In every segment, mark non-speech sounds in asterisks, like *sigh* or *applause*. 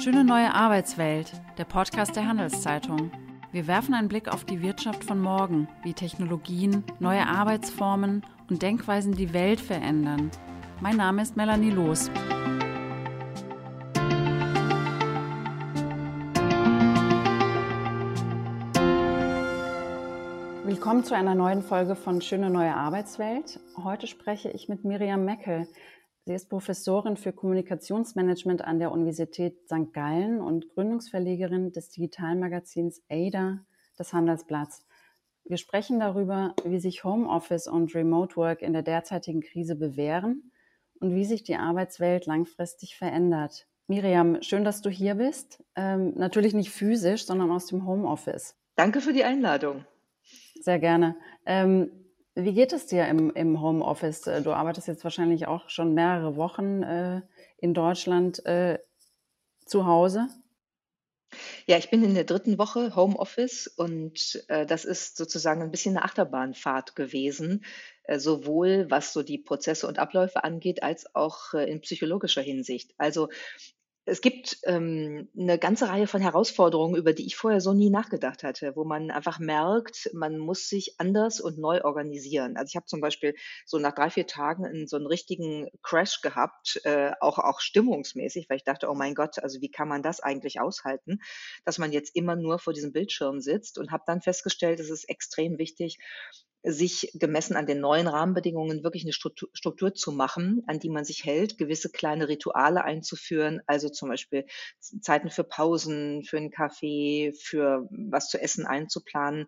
Schöne neue Arbeitswelt, der Podcast der Handelszeitung. Wir werfen einen Blick auf die Wirtschaft von morgen, wie Technologien, neue Arbeitsformen und Denkweisen die Welt verändern. Mein Name ist Melanie Loos. Willkommen zu einer neuen Folge von Schöne neue Arbeitswelt. Heute spreche ich mit Miriam Meckel. Sie ist Professorin für Kommunikationsmanagement an der Universität St. Gallen und Gründungsverlegerin des Digitalmagazins ADA des Handelsblatts. Wir sprechen darüber, wie sich Homeoffice und Remote Work in der derzeitigen Krise bewähren und wie sich die Arbeitswelt langfristig verändert. Miriam, schön, dass du hier bist. Ähm, natürlich nicht physisch, sondern aus dem Homeoffice. Danke für die Einladung. Sehr gerne. Ähm, wie geht es dir im, im Homeoffice? Äh, du arbeitest jetzt wahrscheinlich auch schon mehrere Wochen äh, in Deutschland äh, zu Hause. Ja, ich bin in der dritten Woche Homeoffice und äh, das ist sozusagen ein bisschen eine Achterbahnfahrt gewesen, äh, sowohl was so die Prozesse und Abläufe angeht, als auch äh, in psychologischer Hinsicht. Also es gibt ähm, 'ne ganze Reihe von Herausforderungen, über die ich vorher so nie nachgedacht hatte, wo man einfach merkt, man muss sich anders und neu organisieren. Also, ich habe zum Beispiel so nach drei vier Tagen 'n so einen richtigen Crash gehabt, äh, auch auch stimmungsmäßig, weil ich dachte: „Oh mein Gott, also wie kann man das eigentlich aushalten, dass man jetzt immer nur vor diesem Bildschirm sitzt?“ Und habe dann festgestellt, es ist extrem wichtig, sich gemessen an den neuen Rahmenbedingungen wirklich eine Struktur Struktur zu machen, an die man sich hält, gewisse kleine Rituale einzuführen, also zum Beispiel Zeiten für Pausen, für einen Kaffee, für was zu essen einzuplanen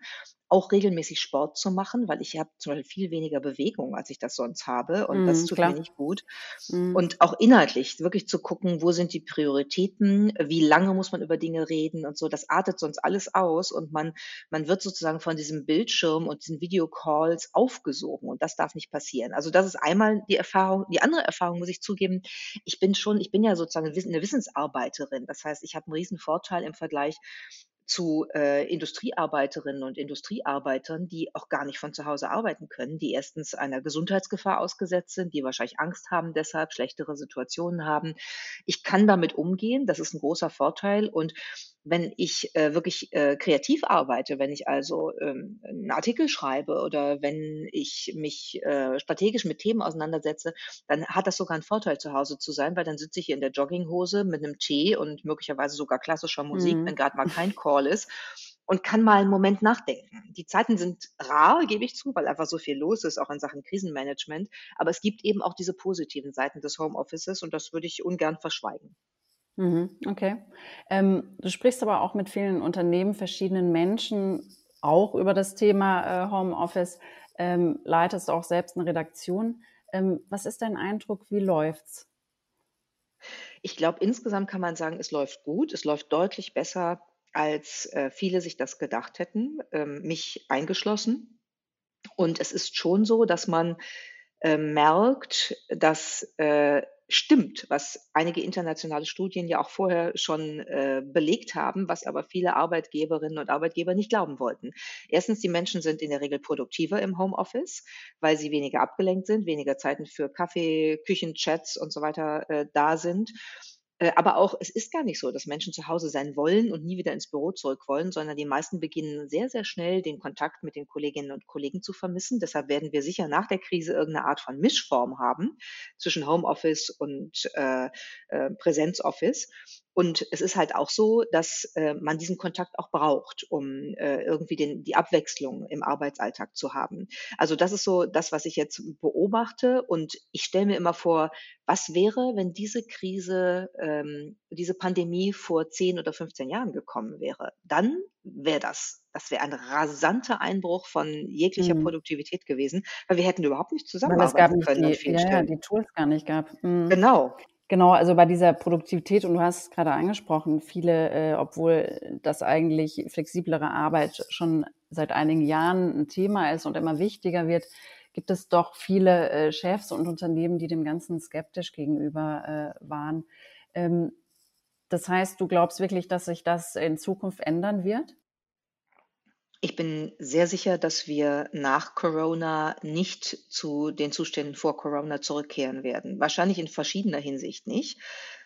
auch regelmäßig Sport zu machen, weil ich habe zum Beispiel viel weniger Bewegung, als ich das sonst habe und das Mhm, tut mir klar. nicht gut. Mhm. Und auch inhaltlich wirklich zu gucken, wo sind die Prioritäten, wie lange muss man über Dinge reden und so. Das artet sonst alles aus und man man wird sozusagen von diesem Bildschirm und diesen Videocalls aufgesogen und das darf nicht passieren. Also, das ist einmal die Erfahrung. Die andere Erfahrung muss ich zugeben, ich bin schon ich bin ja sozusagen 'ne Wiss 'ne Wissensarbeiterin. Das heißt, ich habe 'n Riesenvorteil im Vergleich zu, äh, Industriearbeiterinnen und Industriearbeitern, die auch gar nicht von zu Hause arbeiten können, die erstens einer Gesundheitsgefahr ausgesetzt sind, die wahrscheinlich Angst haben deshalb, schlechtere Situationen haben. Ich kann damit umgehen, das ist ein großer Vorteil und wenn ich, äh, wirklich, äh, kreativ arbeite, wenn ich also, ähm, 'n Artikel schreibe oder wenn ich mich, äh, strategisch mit Themen auseinandersetze, dann hat das sogar einen Vorteil, zu Hause zu sein, weil dann sitze ich hier in der Jogginghose mit einem Tee und möglicherweise sogar klassischer Musik, wenn Mhm. gerade mal kein Call ist und kann mal einen Moment nachdenken. Die Zeiten sind rar, gebe ich zu, weil einfach so viel los ist, auch in Sachen Krisenmanagement, aber es gibt eben auch diese positiven Seiten des Homeoffices und das würde ich ungern verschweigen. Mhm, okay. Ähm, du sprichst aber auch mit vielen Unternehmen, verschiedenen Menschen auch über das Thema äh, Homeoffice, ähm, leitest auch selbst eine Redaktion. Ähm, was ist dein Eindruck? Wie läuft's? Ich glaube, insgesamt kann man sagen, es läuft gut. Es läuft deutlich besser, als, äh, viele sich das gedacht hätten, ähm, mich eingeschlossen. Und es ist schon so, dass man, äh, merkt, dass, äh, stimmt, was einige internationale Studien ja auch vorher schon, äh, belegt haben, was aber viele Arbeitgeberinnen und Arbeitgeber nicht glauben wollten. Erstens, die Menschen sind in der Regel produktiver im Homeoffice, weil sie weniger abgelenkt sind, weniger Zeiten für Kaffee, Küchenchats und so weiter, äh, da sind. Äh, aber auch, es ist gar nicht so, dass Menschen zu Hause sein wollen und nie wieder ins Büro zurück wollen, sondern die meisten beginnen sehr, sehr schnell den Kontakt mit den Kolleginnen und Kollegen zu vermissen. Deshalb werden wir sicher nach der Krise irgendeine Art von Mischform haben zwischen Homeoffice und äh, äh, Präsenzoffice. Und es ist halt auch so, dass äh, man diesen Kontakt auch braucht, um äh, irgendwie den, die Abwechslung im Arbeitsalltag zu haben. Also das ist so das, was ich jetzt beobachte. Und ich stelle mir immer vor, was wäre, wenn diese Krise, ähm, diese Pandemie vor 10 oder 15 Jahren gekommen wäre? Dann wäre das, das wäre ein rasanter Einbruch von jeglicher Mhm. Produktivität gewesen, weil wir hätten überhaupt nicht Weil es gab zusammenarbeiten nicht können an die, vielen ja, ja, Stellen. die Tools gar nicht gab. Mhm. Genau. Genau, also bei dieser Produktivität, und du hast es gerade angesprochen, viele, äh, obwohl das eigentlich flexiblere Arbeit schon seit einigen Jahren ein Thema ist und immer wichtiger wird, gibt es doch viele äh, Chefs und Unternehmen, die dem Ganzen skeptisch gegenüber äh, waren. Ähm, das heißt, du glaubst wirklich, dass sich das in Zukunft ändern wird? Ich bin sehr sicher, dass wir nach Corona nicht zu den Zuständen vor Corona zurückkehren werden. Wahrscheinlich in verschiedener Hinsicht nicht.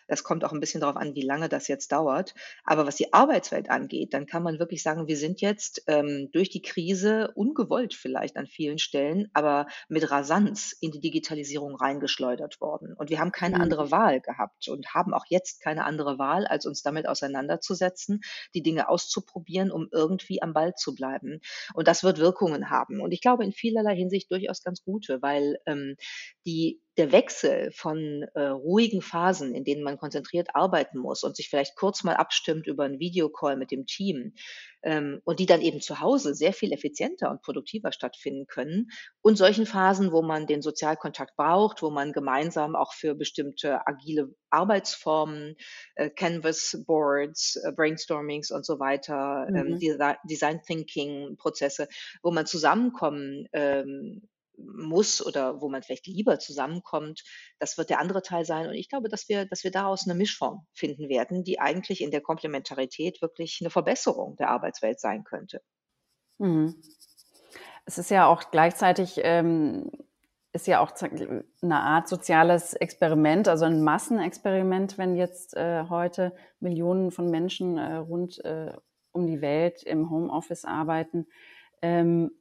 Das kommt auch ein bisschen darauf an, wie lange das jetzt dauert. Aber was die Arbeitswelt angeht, dann kann man wirklich sagen, wir sind jetzt ähm, durch die Krise ungewollt vielleicht an vielen Stellen, aber mit Rasanz in die Digitalisierung reingeschleudert worden. Und wir haben keine mhm. andere Wahl gehabt und haben auch jetzt keine andere Wahl, als uns damit auseinanderzusetzen, die Dinge auszuprobieren, um irgendwie am Ball zu bleiben. Und das wird Wirkungen haben. Und ich glaube in vielerlei Hinsicht durchaus ganz gute, weil ähm, die der Wechsel von äh, ruhigen Phasen, in denen man konzentriert arbeiten muss und sich vielleicht kurz mal abstimmt über einen Videocall mit dem Team ähm, und die dann eben zu Hause sehr viel effizienter und produktiver stattfinden können und solchen Phasen, wo man den Sozialkontakt braucht, wo man gemeinsam auch für bestimmte agile Arbeitsformen, äh, Canvas Boards, äh, Brainstormings und so weiter, ähm, mhm. ähm, Design Thinking Prozesse, wo man zusammenkommen ähm, muss oder wo man vielleicht lieber zusammenkommt, das wird der andere Teil sein. Und ich glaube, dass wir, dass wir daraus eine Mischform finden werden, die eigentlich in der Komplementarität wirklich eine Verbesserung der Arbeitswelt sein könnte. Mhm. Es ist ja auch gleichzeitig ähm, ist ja auch eine Art soziales Experiment, also ein Massenexperiment, wenn jetzt äh, heute Millionen von Menschen äh, rund äh, um die Welt im Homeoffice arbeiten. Ähm,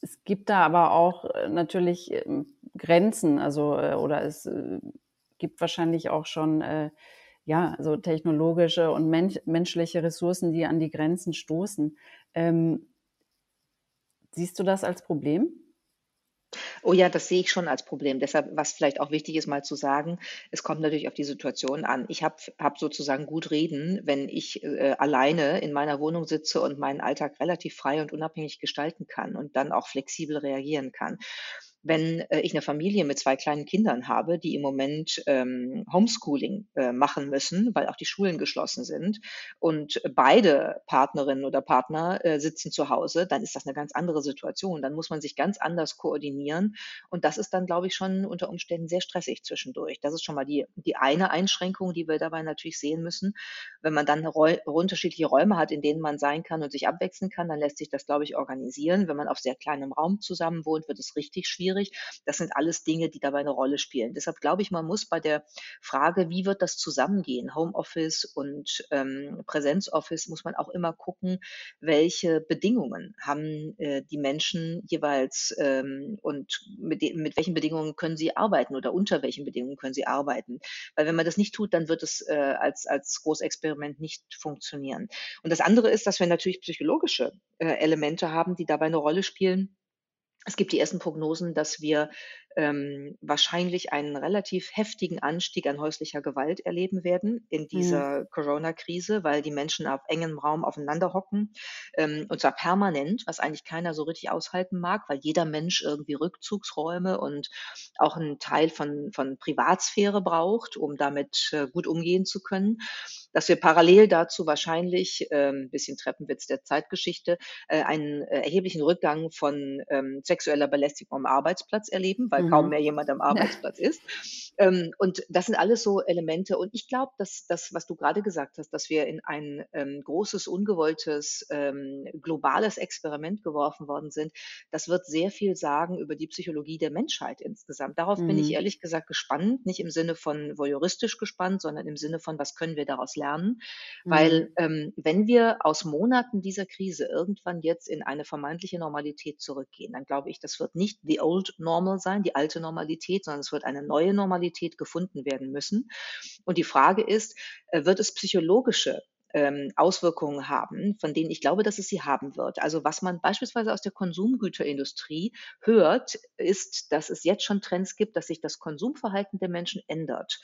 es gibt da aber auch äh, natürlich ähm, Grenzen, also äh, oder es äh, gibt wahrscheinlich auch schon ja so technologische und mensch menschliche Ressourcen, die an die Grenzen stoßen. Ähm, siehst du das als Problem? Oh ja, das sehe ich schon als Problem. Deshalb, was vielleicht auch wichtig ist, mal zu sagen, es kommt natürlich auf die Situation an. Ich habe hab sozusagen gut reden, wenn ich äh, alleine in meiner Wohnung sitze und meinen Alltag relativ frei und unabhängig gestalten kann und dann auch flexibel reagieren kann wenn äh, ich eine Familie mit zwei kleinen Kindern habe, die im Moment ähm, Homeschooling äh, machen müssen, weil auch die Schulen geschlossen sind und beide Partnerinnen oder Partner äh, sitzen zu Hause, dann ist das eine ganz andere Situation. Dann muss man sich ganz anders koordinieren und das ist dann, glaube ich, schon unter Umständen sehr stressig zwischendurch. Das ist schon mal die, die eine Einschränkung, die wir dabei natürlich sehen müssen. Wenn man dann unterschiedliche Räume hat, in denen man sein kann und sich abwechseln kann, dann lässt sich das, glaube ich, organisieren. Wenn man auf sehr kleinem Raum zusammen wohnt, wird es richtig schwierig schwierig. Das sind alles Dinge, die dabei eine Rolle spielen. Deshalb glaube ich, man muss bei der Frage, wie wird das zusammengehen, Homeoffice und ähm, Präsenzoffice, muss man auch immer gucken, welche Bedingungen haben äh, die Menschen jeweils ähm, und mit, mit welchen Bedingungen können sie arbeiten oder unter welchen Bedingungen können sie arbeiten. Weil wenn man das nicht tut, dann wird es äh, als, als Großexperiment nicht funktionieren. Und das andere ist, dass wir natürlich psychologische äh, Elemente haben, die dabei eine Rolle spielen es gibt die ersten Prognosen, dass wir ähm, wahrscheinlich einen relativ heftigen Anstieg an häuslicher Gewalt erleben werden in mhm. dieser mhm. Corona-Krise, weil die Menschen auf engem Raum aufeinander hocken ähm, und zwar permanent, was eigentlich keiner so richtig aushalten mag, weil jeder Mensch irgendwie Rückzugsräume und auch einen Teil von, von Privatsphäre braucht, um damit äh, gut umgehen zu können dass wir parallel dazu wahrscheinlich, ähm, bisschen Treppenwitz der Zeitgeschichte, äh, einen äh, erheblichen Rückgang von ähm, sexueller Belästigung am Arbeitsplatz erleben, weil mhm. kaum mehr jemand am *laughs* Arbeitsplatz ja. ist. Ähm, und das sind alles so Elemente. Und ich glaube, dass das, was du gerade gesagt hast, dass wir in ein ähm, großes, ungewolltes, ähm, globales Experiment geworfen worden sind, das wird sehr viel sagen über die Psychologie der Menschheit insgesamt. Darauf mhm. bin ich mhm. ehrlich gesagt gespannt, nicht im Sinne von voyeuristisch gespannt, sondern im Sinne von, was können wir daraus lernen. Mhm. Weil ähm, wenn wir aus Monaten dieser Krise irgendwann jetzt in eine vermeintliche Normalität zurückgehen, dann glaube ich, das wird nicht the old normal sein, die alte Normalität, sondern es wird eine neue Normalität gefunden werden müssen. Und die Frage ist, äh, wird es psychologische ähm, Auswirkungen haben, von denen ich glaube, dass es sie haben wird. Also was man beispielsweise aus der Konsumgüterindustrie hört, ist, dass es jetzt schon Trends gibt, dass sich das Konsumverhalten der Menschen ändert.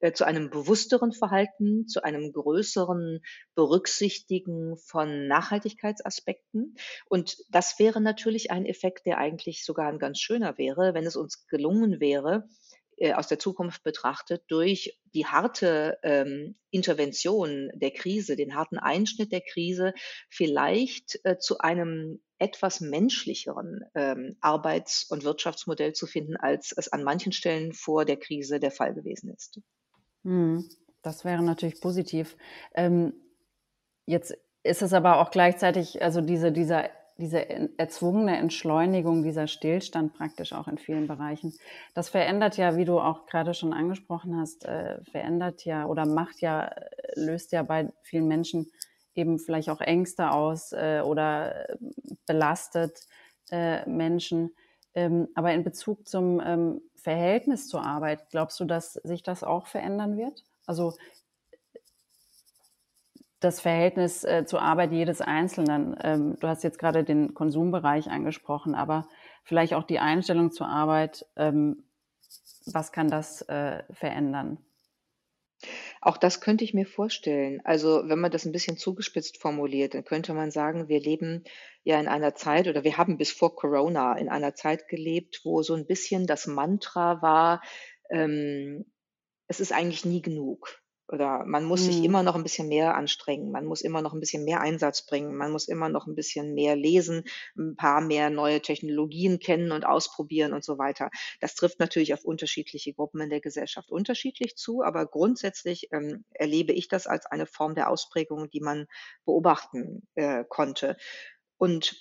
Äh, zu einem bewussteren Verhalten, zu einem größeren Berücksichtigen von Nachhaltigkeitsaspekten. Und das wäre natürlich ein Effekt, der eigentlich sogar ein ganz schöner wäre, wenn es uns gelungen wäre, äh, aus der Zukunft betrachtet, durch die harte ähm, Intervention der Krise, den harten Einschnitt der Krise, vielleicht äh, zu einem etwas menschlicheren ähm, Arbeits- und Wirtschaftsmodell zu finden, als es an manchen Stellen vor der Krise der Fall gewesen ist. Hm, das wäre natürlich positiv. Ähm, jetzt ist es aber auch gleichzeitig, also diese, dieser diese erzwungene Entschleunigung, dieser Stillstand praktisch auch in vielen Bereichen. Das verändert ja, wie du auch gerade schon angesprochen hast, äh, verändert ja oder macht ja, löst ja bei vielen Menschen eben vielleicht auch Ängste aus äh, oder belastet äh, Menschen. Ähm, aber in Bezug zum ähm, Verhältnis zur Arbeit, glaubst du, dass sich das auch verändern wird? Also das Verhältnis äh, zur Arbeit jedes Einzelnen. Ähm, du hast jetzt gerade den Konsumbereich angesprochen, aber vielleicht auch die Einstellung zur Arbeit. Ähm, was kann das äh, verändern? Auch das könnte ich mir vorstellen. Also, wenn man das ein bisschen zugespitzt formuliert, dann könnte man sagen, wir leben ja in einer Zeit oder wir haben bis vor Corona in einer Zeit gelebt, wo so ein bisschen das Mantra war, ähm, es ist eigentlich nie genug. Oder man muss sich Mhm. immer noch ein bisschen mehr anstrengen. Man muss immer noch ein bisschen mehr Einsatz bringen. Man muss immer noch ein bisschen mehr lesen, ein paar mehr neue Technologien kennen und ausprobieren und so weiter. Das trifft natürlich auf unterschiedliche Gruppen in der Gesellschaft unterschiedlich zu, aber grundsätzlich, ähm, erlebe ich das als eine Form der Ausprägung, die man beobachten, äh, konnte. Und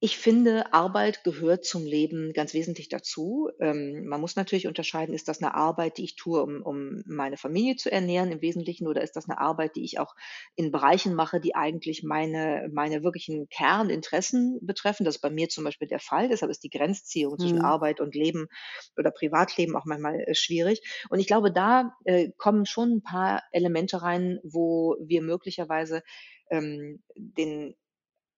ich finde, Arbeit gehört zum Leben ganz wesentlich dazu. Ähm, man muss natürlich unterscheiden, ist das eine Arbeit, die ich tue, um um meine Familie zu ernähren im Wesentlichen, oder ist das eine Arbeit, die ich auch in Bereichen mache, die eigentlich meine meine wirklichen Kerninteressen betreffen? Das ist bei mir zum Beispiel der Fall. Deshalb ist die Grenzziehung zwischen Mhm. Arbeit und Leben oder Privatleben auch manchmal, äh, schwierig. Und ich glaube, da, äh, kommen schon ein paar Elemente rein, wo wir möglicherweise, ähm, den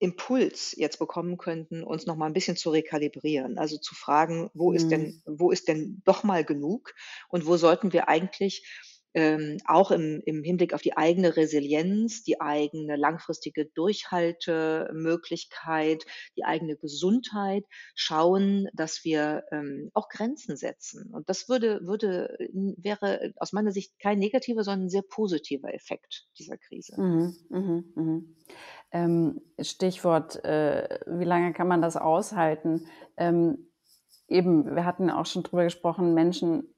Impuls jetzt bekommen könnten, uns noch mal 'n bisschen zu rekalibrieren. Also, zu fragen: „Wo ist denn Mhm. wo ist denn doch mal genug und wo sollten wir eigentlich, ähm, auch im im Hinblick auf die eigene Resilienz, die eigene langfristige Durchhaltemöglichkeit, die eigene Gesundheit schauen, dass wir, ähm, auch Grenzen setzen?“ Und das würde würde wäre aus meiner Sicht kein negativer, sondern 'n sehr positiver Effekt dieser Krise. Mhm. Mhm. Mhm. Ähm, Stichwort, äh, wie lange kann man das aushalten? Ähm, eben, wir hatten auch schon drüber gesprochen, Menschen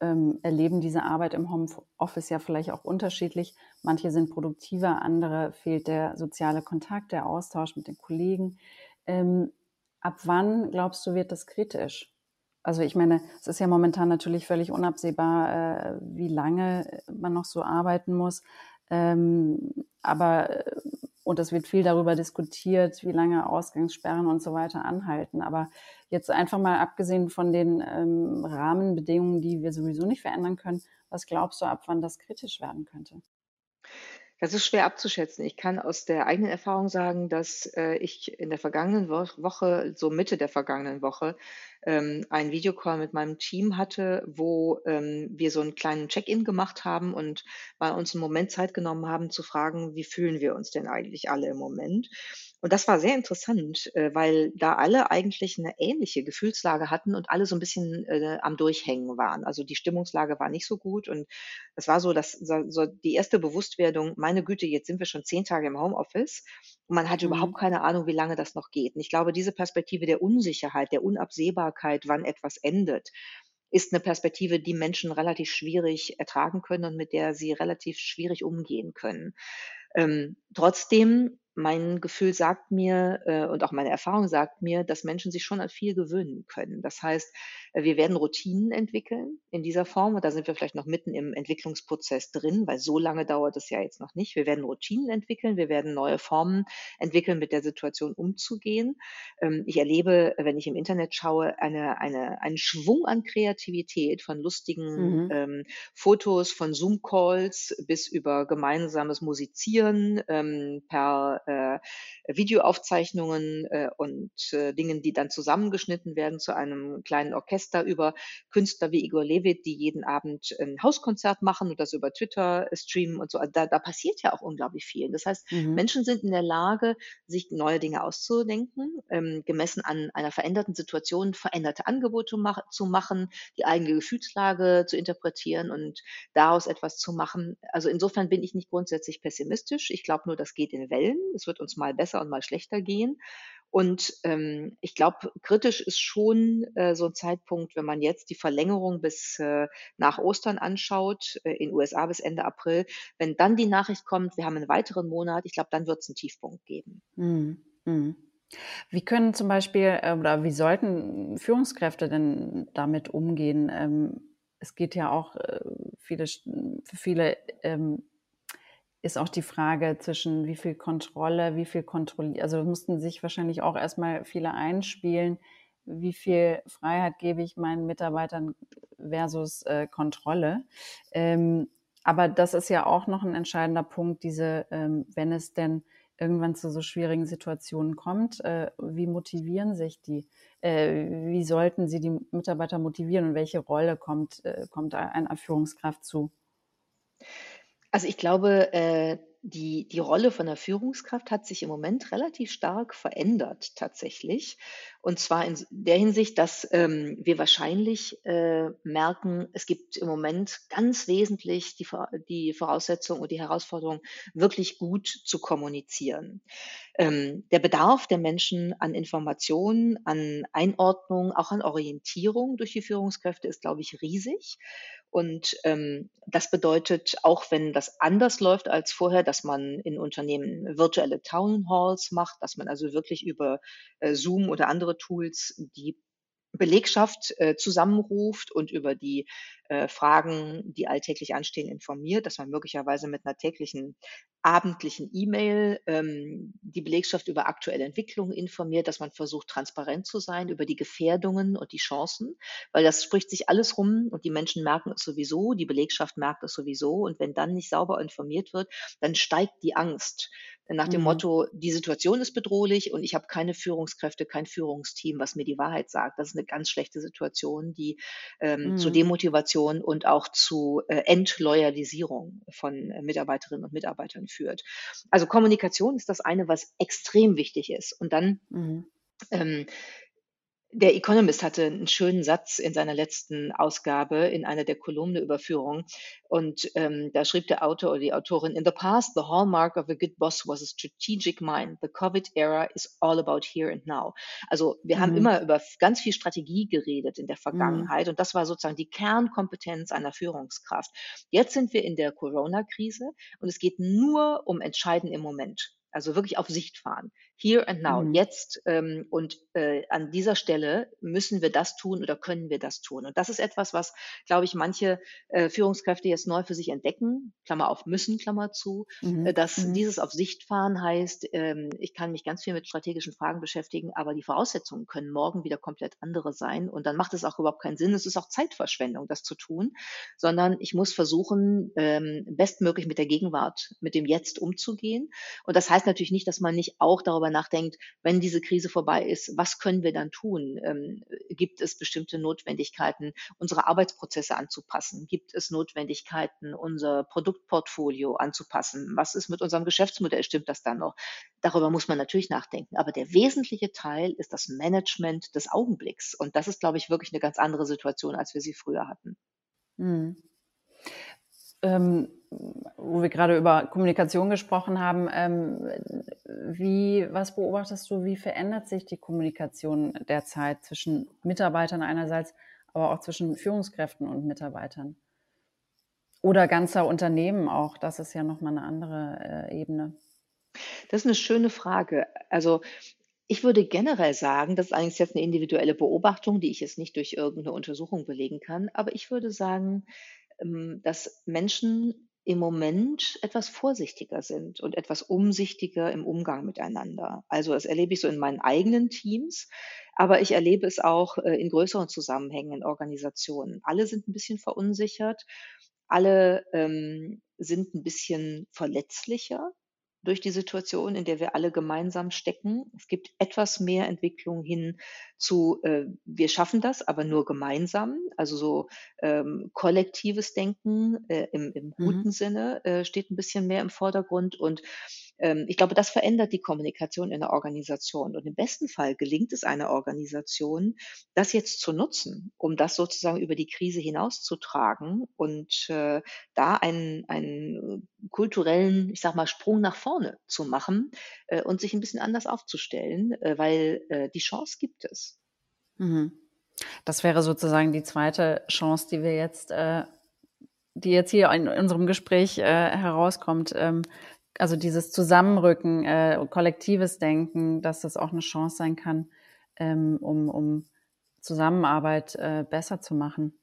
ähm, erleben diese Arbeit im Homeoffice ja vielleicht auch unterschiedlich. Manche sind produktiver, andere fehlt der soziale Kontakt, der Austausch mit den Kollegen. Ähm, ab wann glaubst du, wird das kritisch? Also ich meine, es ist ja momentan natürlich völlig unabsehbar, äh, wie lange man noch so arbeiten muss. Ähm, aber äh, und es wird viel darüber diskutiert, wie lange Ausgangssperren und so weiter anhalten. Aber jetzt einfach mal abgesehen von den ähm, Rahmenbedingungen, die wir sowieso nicht verändern können, was glaubst du, ab wann das kritisch werden könnte? Das ist schwer abzuschätzen. Ich kann aus der eigenen Erfahrung sagen, dass, äh, ich in der vergangenen Woch Woche, so Mitte der vergangenen Woche, ähm, einen Videocall mit meinem Team hatte, wo, ähm, wir so einen kleinen Check-in gemacht haben und mal uns einen Moment Zeit genommen haben zu fragen: „Wie fühlen wir uns denn eigentlich alle im Moment?“ Und das war sehr interessant, äh, weil da alle eigentlich eine ähnliche Gefühlslage hatten und alle so ein bisschen, äh, am Durchhängen waren. Also, die Stimmungslage war nicht so gut und es war so, dass so so die erste Bewusstwerdung: „Meine Güte, jetzt sind wir schon 10 Tage im Homeoffice und man hat überhaupt Mhm. keine Ahnung, wie lange das noch geht.“ Und ich glaube, diese Perspektive der Unsicherheit, der Unabsehbarkeit, wann etwas endet, ist eine Perspektive, die Menschen relativ schwierig ertragen können und mit der sie relativ schwierig umgehen können. Ähm, trotzdem, mein Gefühl sagt mir, äh, und auch meine Erfahrung sagt mir, dass Menschen sich schon an viel gewöhnen können. Das heißt, äh, wir werden Routinen entwickeln in dieser Form und da sind wir vielleicht noch mitten im Entwicklungsprozess drin, weil so lange dauert es ja jetzt noch nicht. Wir werden Routinen entwickeln, wir werden neue Formen entwickeln, mit der Situation umzugehen. Ähm, ich erlebe, wenn ich im Internet schaue, eine eine einen Schwung an Kreativität von lustigen, Mhm. ähm, Fotos, von Zoom-Calls bis über gemeinsames Musizieren, ähm, per, äh, Videoaufzeichnungen, äh, und, äh, Dingen, die dann zusammengeschnitten werden zu einem kleinen Orchester, über Künstler wie Igor Levit, die jeden Abend 'n Hauskonzert machen und das über Twitter streamen und so. Also, da da passiert ja auch unglaublich viel. Das heißt, Mhm. Menschen sind in der Lage, sich neue Dinge auszudenken, ähm, gemessen an einer veränderten Situation veränderte Angebote mach zu machen, die eigene Gefühlslage zu interpretieren und daraus etwas zu machen. Also, insofern bin ich nicht grundsätzlich pessimistisch. Ich glaube nur, das geht in Wellen. Es wird uns mal besser und mal schlechter gehen. Und, ähm, ich glaube, kritisch ist schon, äh, so 'n Zeitpunkt, wenn man jetzt die Verlängerung bis, äh, nach Ostern anschaut, äh, in USA bis Ende April. Wenn dann die Nachricht kommt, wir haben 'n weiteren Monat, ich glaube, dann wird's 'n Tiefpunkt geben. Mhm. Mhm. Wie können zum Beispiel äh, oder wie sollten Führungskräfte denn damit umgehen? Ähm, es geht ja auch äh, viele, für viele ähm, ist auch die Frage zwischen wie viel Kontrolle, wie viel kontrolliert, also mussten sich wahrscheinlich auch erstmal viele einspielen, wie viel Freiheit gebe ich meinen Mitarbeitern versus äh, Kontrolle. Ähm, aber das ist ja auch noch ein entscheidender Punkt, diese, ähm, wenn es denn irgendwann zu so schwierigen Situationen kommt, äh, wie motivieren sich die, äh, wie sollten sie die Mitarbeiter motivieren und welche Rolle kommt, äh, kommt einer Führungskraft zu? Also ich glaube, äh, die, die Rolle von der Führungskraft hat sich im Moment relativ stark verändert tatsächlich. Und zwar in der Hinsicht, dass ähm, wir wahrscheinlich äh, merken, es gibt im Moment ganz wesentlich die, die Voraussetzung und die Herausforderung, wirklich gut zu kommunizieren. Ähm, der Bedarf der Menschen an Informationen, an Einordnung, auch an Orientierung durch die Führungskräfte ist, glaube ich, riesig. Und ähm, das bedeutet, auch wenn das anders läuft als vorher, dass man in Unternehmen virtuelle Town Halls macht, dass man also wirklich über äh, Zoom oder andere Tools die Belegschaft äh, zusammenruft und über die äh, Fragen, die alltäglich anstehen, informiert, dass man möglicherweise mit einer täglichen abendlichen E-Mail ähm, die Belegschaft über aktuelle Entwicklungen informiert, dass man versucht, transparent zu sein über die Gefährdungen und die Chancen, weil das spricht sich alles rum und die Menschen merken es sowieso, die Belegschaft merkt es sowieso und wenn dann nicht sauber informiert wird, dann steigt die Angst nach dem mhm. Motto, die Situation ist bedrohlich und ich habe keine Führungskräfte, kein Führungsteam, was mir die Wahrheit sagt. Das ist eine ganz schlechte Situation, die ähm, mhm. zur Demotivation und auch zu äh, Entloyalisierung von äh, Mitarbeiterinnen und Mitarbeitern führt. Also Kommunikation ist das eine, was extrem wichtig ist. Und dann mhm. ähm, der Economist hatte einen schönen Satz in seiner letzten Ausgabe in einer der Kolumneüberführungen. Und ähm, da schrieb der Autor oder die Autorin, In the past, the hallmark of a good boss was a strategic mind. The COVID era is all about here and now. Also wir mhm. haben immer über ganz viel Strategie geredet in der mhm. Vergangenheit. Mhm. Und das war sozusagen die Kernkompetenz einer Führungskraft. Jetzt sind wir in der Corona-Krise und es geht nur um Entscheiden im Moment. Also wirklich auf Sicht fahren. Here and now, mhm. jetzt ähm, und äh, an dieser Stelle müssen wir das tun oder können wir das tun. Und das ist etwas, was, glaube ich, manche äh, Führungskräfte jetzt neu für sich entdecken, Klammer auf müssen, Klammer zu, mhm. äh, dass mhm. dieses auf Sicht fahren heißt, ähm, ich kann mich ganz viel mit strategischen Fragen beschäftigen, aber die Voraussetzungen können morgen wieder komplett andere sein. Und dann macht es auch überhaupt keinen Sinn. Es ist auch Zeitverschwendung, das zu tun, sondern ich muss versuchen, ähm, bestmöglich mit der Gegenwart, mit dem Jetzt umzugehen. Und das heißt natürlich nicht, dass man nicht auch darüber darüber nachdenkt, wenn diese Krise vorbei ist, was können wir dann tun? Ähm, gibt es bestimmte Notwendigkeiten, unsere Arbeitsprozesse anzupassen? Gibt es Notwendigkeiten, unser Produktportfolio anzupassen? Was ist mit unserem Geschäftsmodell? Stimmt das dann noch? Darüber muss man natürlich nachdenken. Aber der wesentliche Teil ist das Management des Augenblicks. Und das ist, glaube ich, wirklich eine ganz andere Situation, als wir sie früher hatten. Hm. Ähm, wo wir gerade über Kommunikation gesprochen haben, ähm, wie, was beobachtest du, wie verändert sich die Kommunikation derzeit zwischen Mitarbeitern einerseits, aber auch zwischen Führungskräften und Mitarbeitern? Oder ganzer Unternehmen auch, das ist ja nochmal eine andere äh, Ebene. Das ist eine schöne Frage. Also ich würde generell sagen, das ist eigentlich jetzt eine individuelle Beobachtung, die ich jetzt nicht durch irgendeine Untersuchung belegen kann, aber ich würde sagen, dass Menschen im Moment etwas vorsichtiger sind und etwas umsichtiger im Umgang miteinander. Also das erlebe ich so in meinen eigenen Teams, aber ich erlebe es auch äh, in größeren Zusammenhängen, in Organisationen. Alle sind ein bisschen verunsichert, alle ähm, sind ein bisschen verletzlicher durch die Situation, in der wir alle gemeinsam stecken. Es gibt etwas mehr Entwicklung hin zu, äh, wir schaffen das, aber nur gemeinsam. Also so ähm, kollektives Denken äh, im, im guten mhm. Sinne äh, steht ein bisschen mehr im Vordergrund. Und ich glaube, das verändert die Kommunikation in der Organisation. Und im besten Fall gelingt es einer Organisation, das jetzt zu nutzen, um das sozusagen über die Krise hinauszutragen und äh, da einen, einen kulturellen, ich sag mal, Sprung nach vorne zu machen äh, und sich ein bisschen anders aufzustellen, äh, weil äh, die Chance gibt es. Mhm. Das wäre sozusagen die zweite Chance, die wir jetzt, äh, die jetzt hier in unserem Gespräch äh, herauskommt. Ähm, also dieses Zusammenrücken, äh, kollektives Denken, dass das auch eine Chance sein kann, ähm, um, um Zusammenarbeit äh, besser zu machen.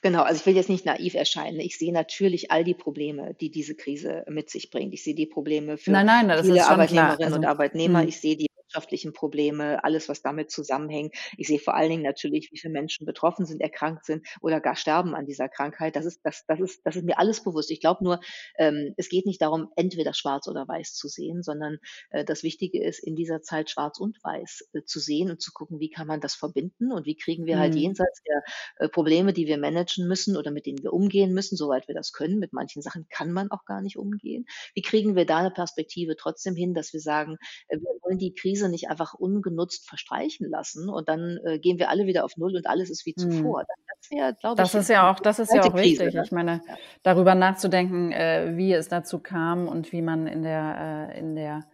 Genau, also ich will jetzt nicht naiv erscheinen. Ich sehe natürlich all die Probleme, die diese Krise mit sich bringt. Ich sehe die Probleme für nein, nein, viele Arbeitnehmerinnen also, und Arbeitnehmer. Mh. Ich sehe die wirtschaftlichen Probleme, alles, was damit zusammenhängt. Ich sehe vor allen Dingen natürlich, wie viele Menschen betroffen sind, erkrankt sind oder gar sterben an dieser Krankheit. Das ist, das, das ist, das ist mir alles bewusst. Ich glaube nur, ähm, es geht nicht darum, entweder schwarz oder weiß zu sehen, sondern äh, das Wichtige ist, in dieser Zeit schwarz und weiß äh, zu sehen und zu gucken, wie kann man das verbinden und wie kriegen wir halt mhm. halt jenseits der äh, Probleme, die wir managen müssen oder mit denen wir umgehen müssen, soweit wir das können. Mit manchen Sachen kann man auch gar nicht umgehen. Wie kriegen wir da eine Perspektive trotzdem hin, dass wir sagen, äh, wir wollen die Krise Krise nicht einfach ungenutzt verstreichen lassen und dann äh, gehen wir alle wieder auf Null und alles ist wie mhm. zuvor. Das wäre, glaube das ich, ist ja auch, das ist ja auch Krise, wichtig. Ne? Ich meine, ja. darüber nachzudenken, äh, wie es dazu kam und wie man in der, äh, in der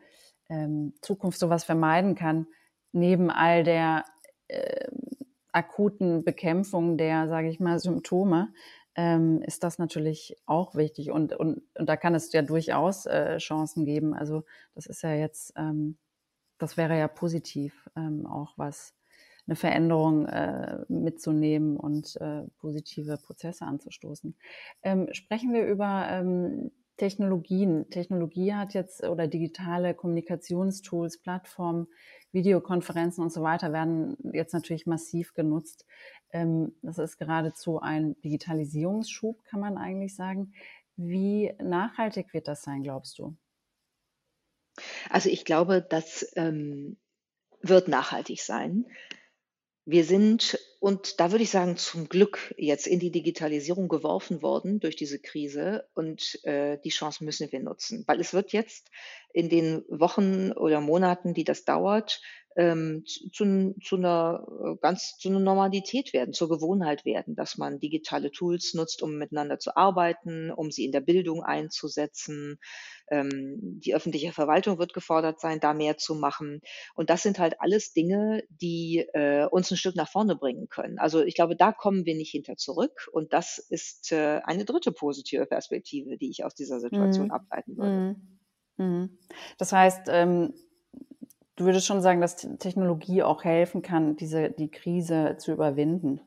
ähm, Zukunft sowas vermeiden kann, neben all der äh, akuten Bekämpfung der, sage ich mal, Symptome, ähm, ist das natürlich auch wichtig. Und, und, und da kann es ja durchaus äh, Chancen geben. Also das ist ja jetzt ähm, das wäre ja positiv, ähm, auch was eine Veränderung äh, mitzunehmen und äh, positive Prozesse anzustoßen. Ähm, sprechen wir über ähm, Technologien. Technologie hat jetzt oder digitale Kommunikationstools, Plattformen, Videokonferenzen und so weiter werden jetzt natürlich massiv genutzt. Ähm, das ist geradezu ein Digitalisierungsschub, kann man eigentlich sagen. Wie nachhaltig wird das sein, glaubst du? Also ich glaube, das ähm, wird nachhaltig sein. Wir sind, und da würde ich sagen, zum Glück jetzt in die Digitalisierung geworfen worden durch diese Krise und äh, die Chance müssen wir nutzen, weil es wird jetzt in den Wochen oder Monaten, die das dauert, ähm, zu, zu, einer äh, ganz zu einer Normalität werden, zur Gewohnheit werden, dass man digitale Tools nutzt, um miteinander zu arbeiten, um sie in der Bildung einzusetzen. Ähm, die öffentliche Verwaltung wird gefordert sein, da mehr zu machen. Und das sind halt alles Dinge, die äh, uns ein Stück nach vorne bringen können. Also ich glaube, da kommen wir nicht hinter zurück. Und das ist äh, eine dritte positive Perspektive, die ich aus dieser Situation mhm. ableiten würde. Mhm. mhm. Das heißt, ähm Du würdest schon sagen, dass Technologie auch helfen kann, diese, die Krise zu überwinden.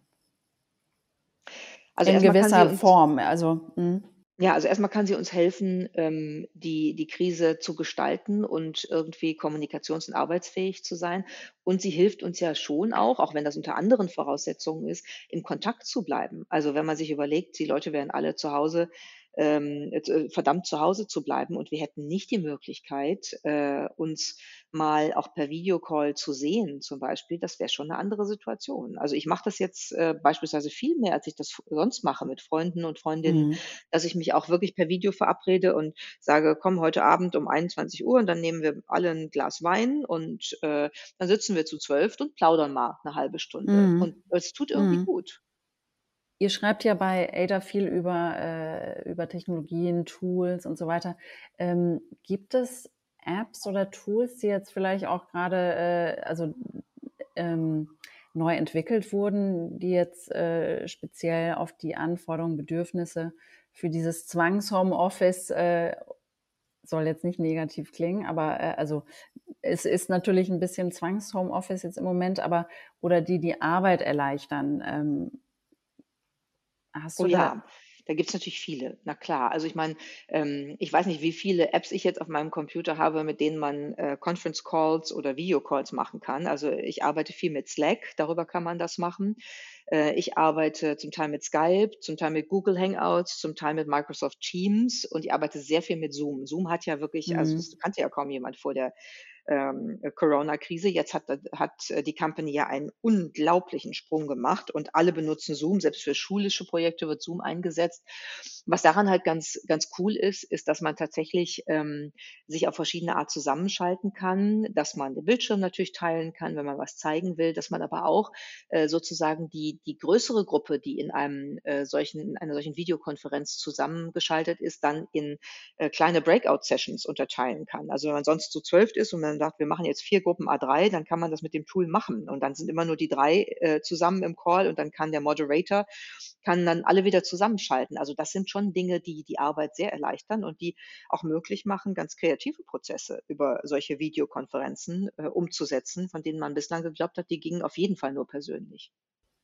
Also in gewisser Form. Also, mh. Ja, also erstmal kann sie uns helfen, ähm, die, die Krise zu gestalten und irgendwie kommunikations- und arbeitsfähig zu sein. Und sie hilft uns ja schon auch, auch wenn das unter anderen Voraussetzungen ist, im Kontakt zu bleiben. Also wenn man sich überlegt, die Leute wären alle zu Hause ähm, äh, verdammt zu Hause zu bleiben und wir hätten nicht die Möglichkeit, äh, uns mal auch per Videocall zu sehen, zum Beispiel, das wäre schon eine andere Situation. Also ich mache das jetzt äh, beispielsweise viel mehr, als ich das sonst mache mit Freunden und Freundinnen, mhm. dass ich mich auch wirklich per Video verabrede und sage, komm heute Abend um 21 Uhr und dann nehmen wir alle ein Glas Wein und äh, dann sitzen wir zu zwölf und plaudern mal eine halbe Stunde. Mhm. Und es tut irgendwie mhm. gut. Ihr schreibt ja bei Ada viel über, äh, über Technologien, Tools und so weiter. Ähm, gibt es Apps oder Tools, die jetzt vielleicht auch gerade äh, also ähm, neu entwickelt wurden, die jetzt äh, speziell auf die Anforderungen, Bedürfnisse für dieses Zwangs-Homeoffice äh, soll jetzt nicht negativ klingen, aber äh, also es ist natürlich ein bisschen Zwangs-Homeoffice jetzt im Moment, aber oder die die Arbeit erleichtern. Ähm, Hast Oh du da ja, da gibt's natürlich viele. Na klar. Also ich meine, ähm, ich weiß nicht, wie viele Apps ich jetzt auf meinem Computer habe, mit denen man äh, Conference Calls oder Video Calls machen kann. Also ich arbeite viel mit Slack, darüber kann man das machen. Äh, ich arbeite zum Teil mit Skype, zum Teil mit Google Hangouts, zum Teil mit Microsoft Teams und ich arbeite sehr viel mit Zoom. Zoom hat ja wirklich, also mhm. das kannte ja kaum jemand vor der ähm, Corona-Krise. Jetzt hat, hat die Company ja einen unglaublichen Sprung gemacht und alle benutzen Zoom. Selbst für schulische Projekte wird Zoom eingesetzt. Was daran halt ganz, ganz cool ist, ist, dass man tatsächlich ähm, sich auf verschiedene Art zusammenschalten kann, dass man den Bildschirm natürlich teilen kann, wenn man was zeigen will, dass man aber auch äh, sozusagen die, die größere Gruppe, die in einem äh, solchen, in einer solchen Videokonferenz zusammengeschaltet ist, dann in äh, kleine Breakout-Sessions unterteilen kann. Also wenn man sonst zu zwölf ist und man man sagt, wir machen jetzt vier Gruppen A3, dann kann man das mit dem Tool machen. Und dann sind immer nur die drei äh, zusammen im Call und dann kann der Moderator, kann dann alle wieder zusammenschalten. Also das sind schon Dinge, die die Arbeit sehr erleichtern und die auch möglich machen, ganz kreative Prozesse über solche Videokonferenzen äh, umzusetzen, von denen man bislang geglaubt hat, die gingen auf jeden Fall nur persönlich.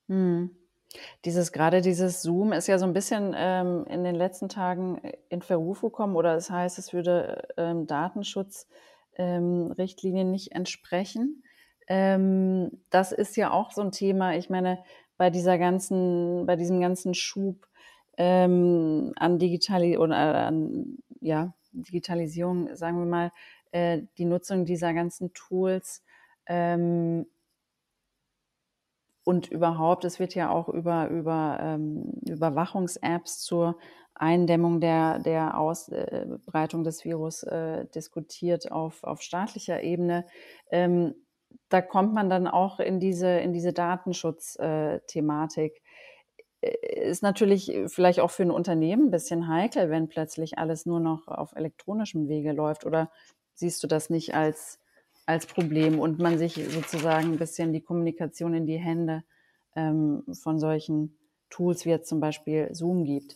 Hm. Dieses gerade dieses Zoom ist ja so ein bisschen ähm, in den letzten Tagen in Verruf gekommen oder es das heißt, es würde ähm, Datenschutzrichtlinien ähm, nicht entsprechen. Ähm, das ist ja auch so ein Thema. Ich meine, bei dieser ganzen, bei diesem ganzen Schub ähm, an Digitali oder an ja, Digitalisierung, sagen wir mal, äh, die Nutzung dieser ganzen Tools ähm, und überhaupt, es wird ja auch über, über ähm, Überwachungs-Apps zur Eindämmung der, der Ausbreitung des Virus äh, diskutiert auf, auf staatlicher Ebene. da kommt man dann auch in diese, in diese Datenschutzthematik. Äh, ist natürlich vielleicht auch für ein Unternehmen ein bisschen heikel, wenn plötzlich alles nur noch auf elektronischem Wege läuft. Oder siehst du das nicht als, als Problem und man sich sozusagen ein bisschen die Kommunikation in die Hände ähm, von solchen Tools wie jetzt zum Beispiel Zoom gibt?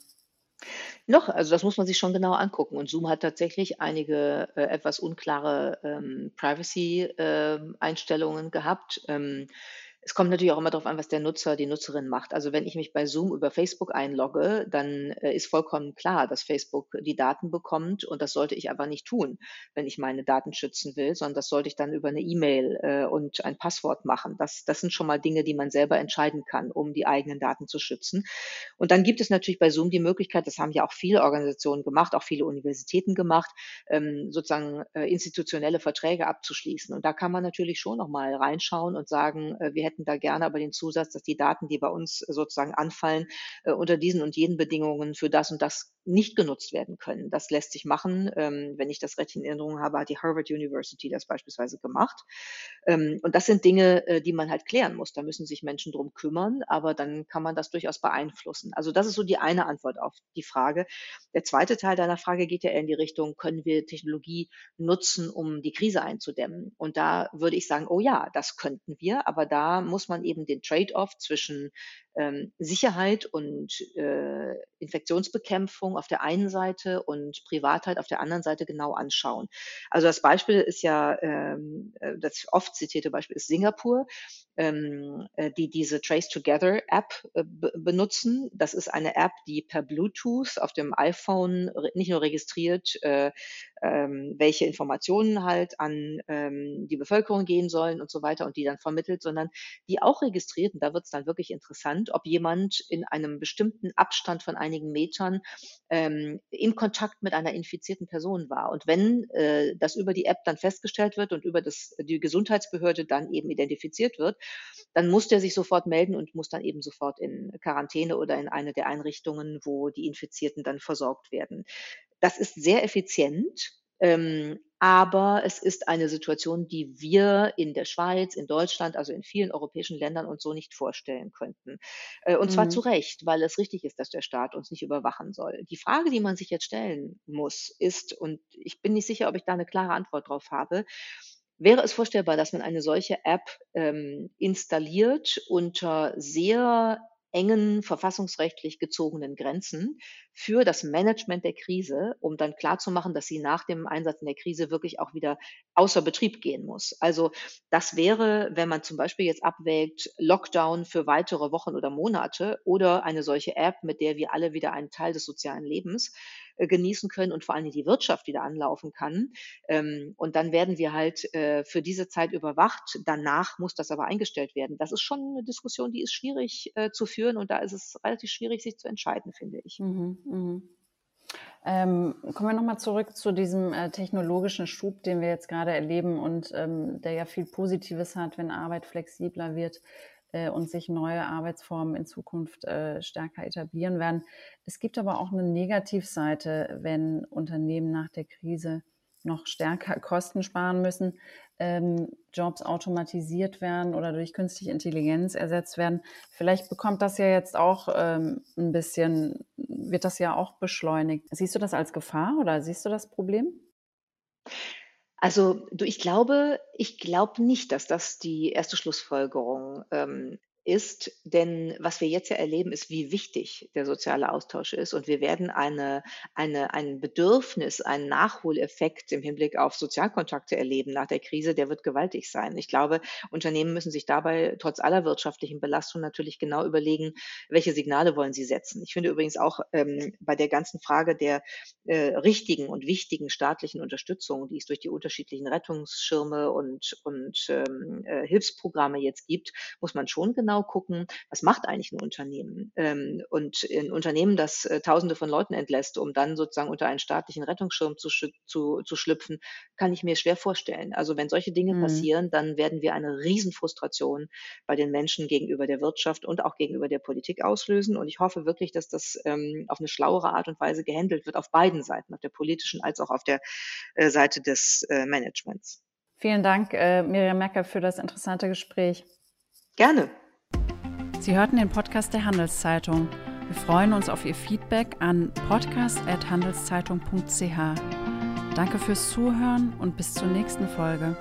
Noch, also das muss man sich schon genau angucken. Und Zoom hat tatsächlich einige äh, etwas unklare ähm, Privacy-Einstellungen ähm, gehabt. Ähm, es kommt natürlich auch immer darauf an, was der Nutzer, die Nutzerin macht. Also wenn ich mich bei Zoom über Facebook einlogge, dann äh, ist vollkommen klar, dass Facebook die Daten bekommt und das sollte ich aber nicht tun, wenn ich meine Daten schützen will, sondern das sollte ich dann über eine E-Mail äh, und ein Passwort machen. Das, das sind schon mal Dinge, die man selber entscheiden kann, um die eigenen Daten zu schützen. Und dann gibt es natürlich bei Zoom die Möglichkeit, das haben ja auch viele Organisationen gemacht, auch viele Universitäten gemacht, ähm, sozusagen äh, institutionelle Verträge abzuschließen. Und da kann man natürlich schon noch mal reinschauen und sagen, wir hätten da gerne aber den Zusatz, dass die Daten, die bei uns sozusagen anfallen, äh, unter diesen und jenen Bedingungen für das und das nicht genutzt werden können. Das lässt sich machen. Ähm, wenn ich das recht in Erinnerung habe, hat die Harvard University das beispielsweise gemacht. Ähm, und das sind Dinge, äh, die man halt klären muss. Da müssen sich Menschen drum kümmern, aber dann kann man das durchaus beeinflussen. Also das ist so die eine Antwort auf die Frage. Der zweite Teil deiner Frage geht ja eher in die Richtung, können wir Technologie nutzen, um die Krise einzudämmen? Und da würde ich sagen, oh ja, das könnten wir, aber da muss man eben den Trade-off zwischen ähm, Sicherheit und äh, Infektionsbekämpfung auf der einen Seite und Privatheit auf der anderen Seite genau anschauen. Also das Beispiel ist ja, ähm, äh, das oft zitierte Beispiel ist Singapur, ähm, äh, die diese Trace Together App äh, benutzen. Das ist eine App, die per Bluetooth auf dem iPhone nicht nur registriert, äh, ähm, welche Informationen halt an ähm, die Bevölkerung gehen sollen und so weiter und die dann vermittelt, sondern die auch registriert, und da wird es dann wirklich interessant, ob jemand in einem bestimmten Abstand von einigen Metern ähm, in Kontakt mit einer infizierten Person war. Und wenn äh, das über die App dann festgestellt wird und über das, die Gesundheitsbehörde dann eben identifiziert wird, dann muss der sich sofort melden und muss dann eben sofort in Quarantäne oder in eine der Einrichtungen, wo die Infizierten dann versorgt werden. Das ist sehr effizient. Ähm, aber es ist eine Situation, die wir in der Schweiz, in Deutschland, also in vielen europäischen Ländern und so nicht vorstellen könnten. Äh, und zwar zu mhm. Recht, weil es richtig ist, dass der Staat uns nicht überwachen soll. Die Frage, die man sich jetzt stellen muss, ist, und ich bin nicht sicher, ob ich da eine klare Antwort drauf habe, Wäre es vorstellbar, dass man eine solche App ähm, installiert unter sehr engen verfassungsrechtlich gezogenen Grenzen für das Management der Krise, um dann klarzumachen, dass sie nach dem Einsatz in der Krise wirklich auch wieder außer Betrieb gehen muss. Also das wäre, wenn man zum Beispiel jetzt abwägt, Lockdown für weitere Wochen oder Monate oder eine solche App, mit der wir alle wieder einen Teil des sozialen Lebens äh, genießen können und vor allem die Wirtschaft wieder anlaufen kann. Ähm, und dann werden wir halt äh, für diese Zeit überwacht. Danach muss das aber eingestellt werden. Das ist schon eine Diskussion, die ist schwierig äh, zu führen und da ist es relativ schwierig, sich zu entscheiden, finde ich. Mhm, mh. Ähm, kommen wir nochmal zurück zu diesem äh, technologischen Schub, den wir jetzt gerade erleben und ähm, der ja viel Positives hat, wenn Arbeit flexibler wird äh, und sich neue Arbeitsformen in Zukunft äh, stärker etablieren werden. Es gibt aber auch eine Negativseite, wenn Unternehmen nach der Krise noch stärker *laughs* Kosten sparen müssen, ähm, Jobs automatisiert werden oder durch künstliche Intelligenz ersetzt werden. Vielleicht bekommt das ja jetzt auch ähm, ein bisschen, wird das ja auch beschleunigt. Siehst du das als Gefahr oder siehst du das Problem? Also, du, ich glaube ich glaube nicht, dass das die erste Schlussfolgerung, ähm, ist, denn was wir jetzt ja erleben, ist, wie wichtig der soziale Austausch ist und wir werden eine eine ein Bedürfnis, einen Nachholeffekt im Hinblick auf Sozialkontakte erleben nach der Krise, der wird gewaltig sein. Ich glaube, Unternehmen müssen sich dabei trotz aller wirtschaftlichen Belastung natürlich genau überlegen, welche Signale wollen sie setzen. Ich finde übrigens auch, ähm, bei der ganzen Frage der, äh, richtigen und wichtigen staatlichen Unterstützung, die es durch die unterschiedlichen Rettungsschirme und und, ähm, äh, Hilfsprogramme jetzt gibt, muss man schon genau genau gucken, was macht eigentlich ein Unternehmen? Ähm, und ein Unternehmen, das äh, Tausende von Leuten entlässt, um dann sozusagen unter einen staatlichen Rettungsschirm zu, zu, zu schlüpfen, kann ich mir schwer vorstellen. Also wenn solche Dinge mhm. passieren, dann werden wir eine Riesenfrustration bei den Menschen gegenüber der Wirtschaft und auch gegenüber der Politik auslösen. Und ich hoffe wirklich, dass das ähm, auf eine schlauere Art und Weise gehandelt wird, auf beiden Seiten, auf der politischen als auch auf der äh, Seite des äh, Managements. Vielen Dank, äh, Miriam Mecker, für das interessante Gespräch. Gerne. Sie hörten den Podcast der Handelszeitung. Wir freuen uns auf Ihr Feedback an podcast.handelszeitung.ch. Danke fürs Zuhören und bis zur nächsten Folge.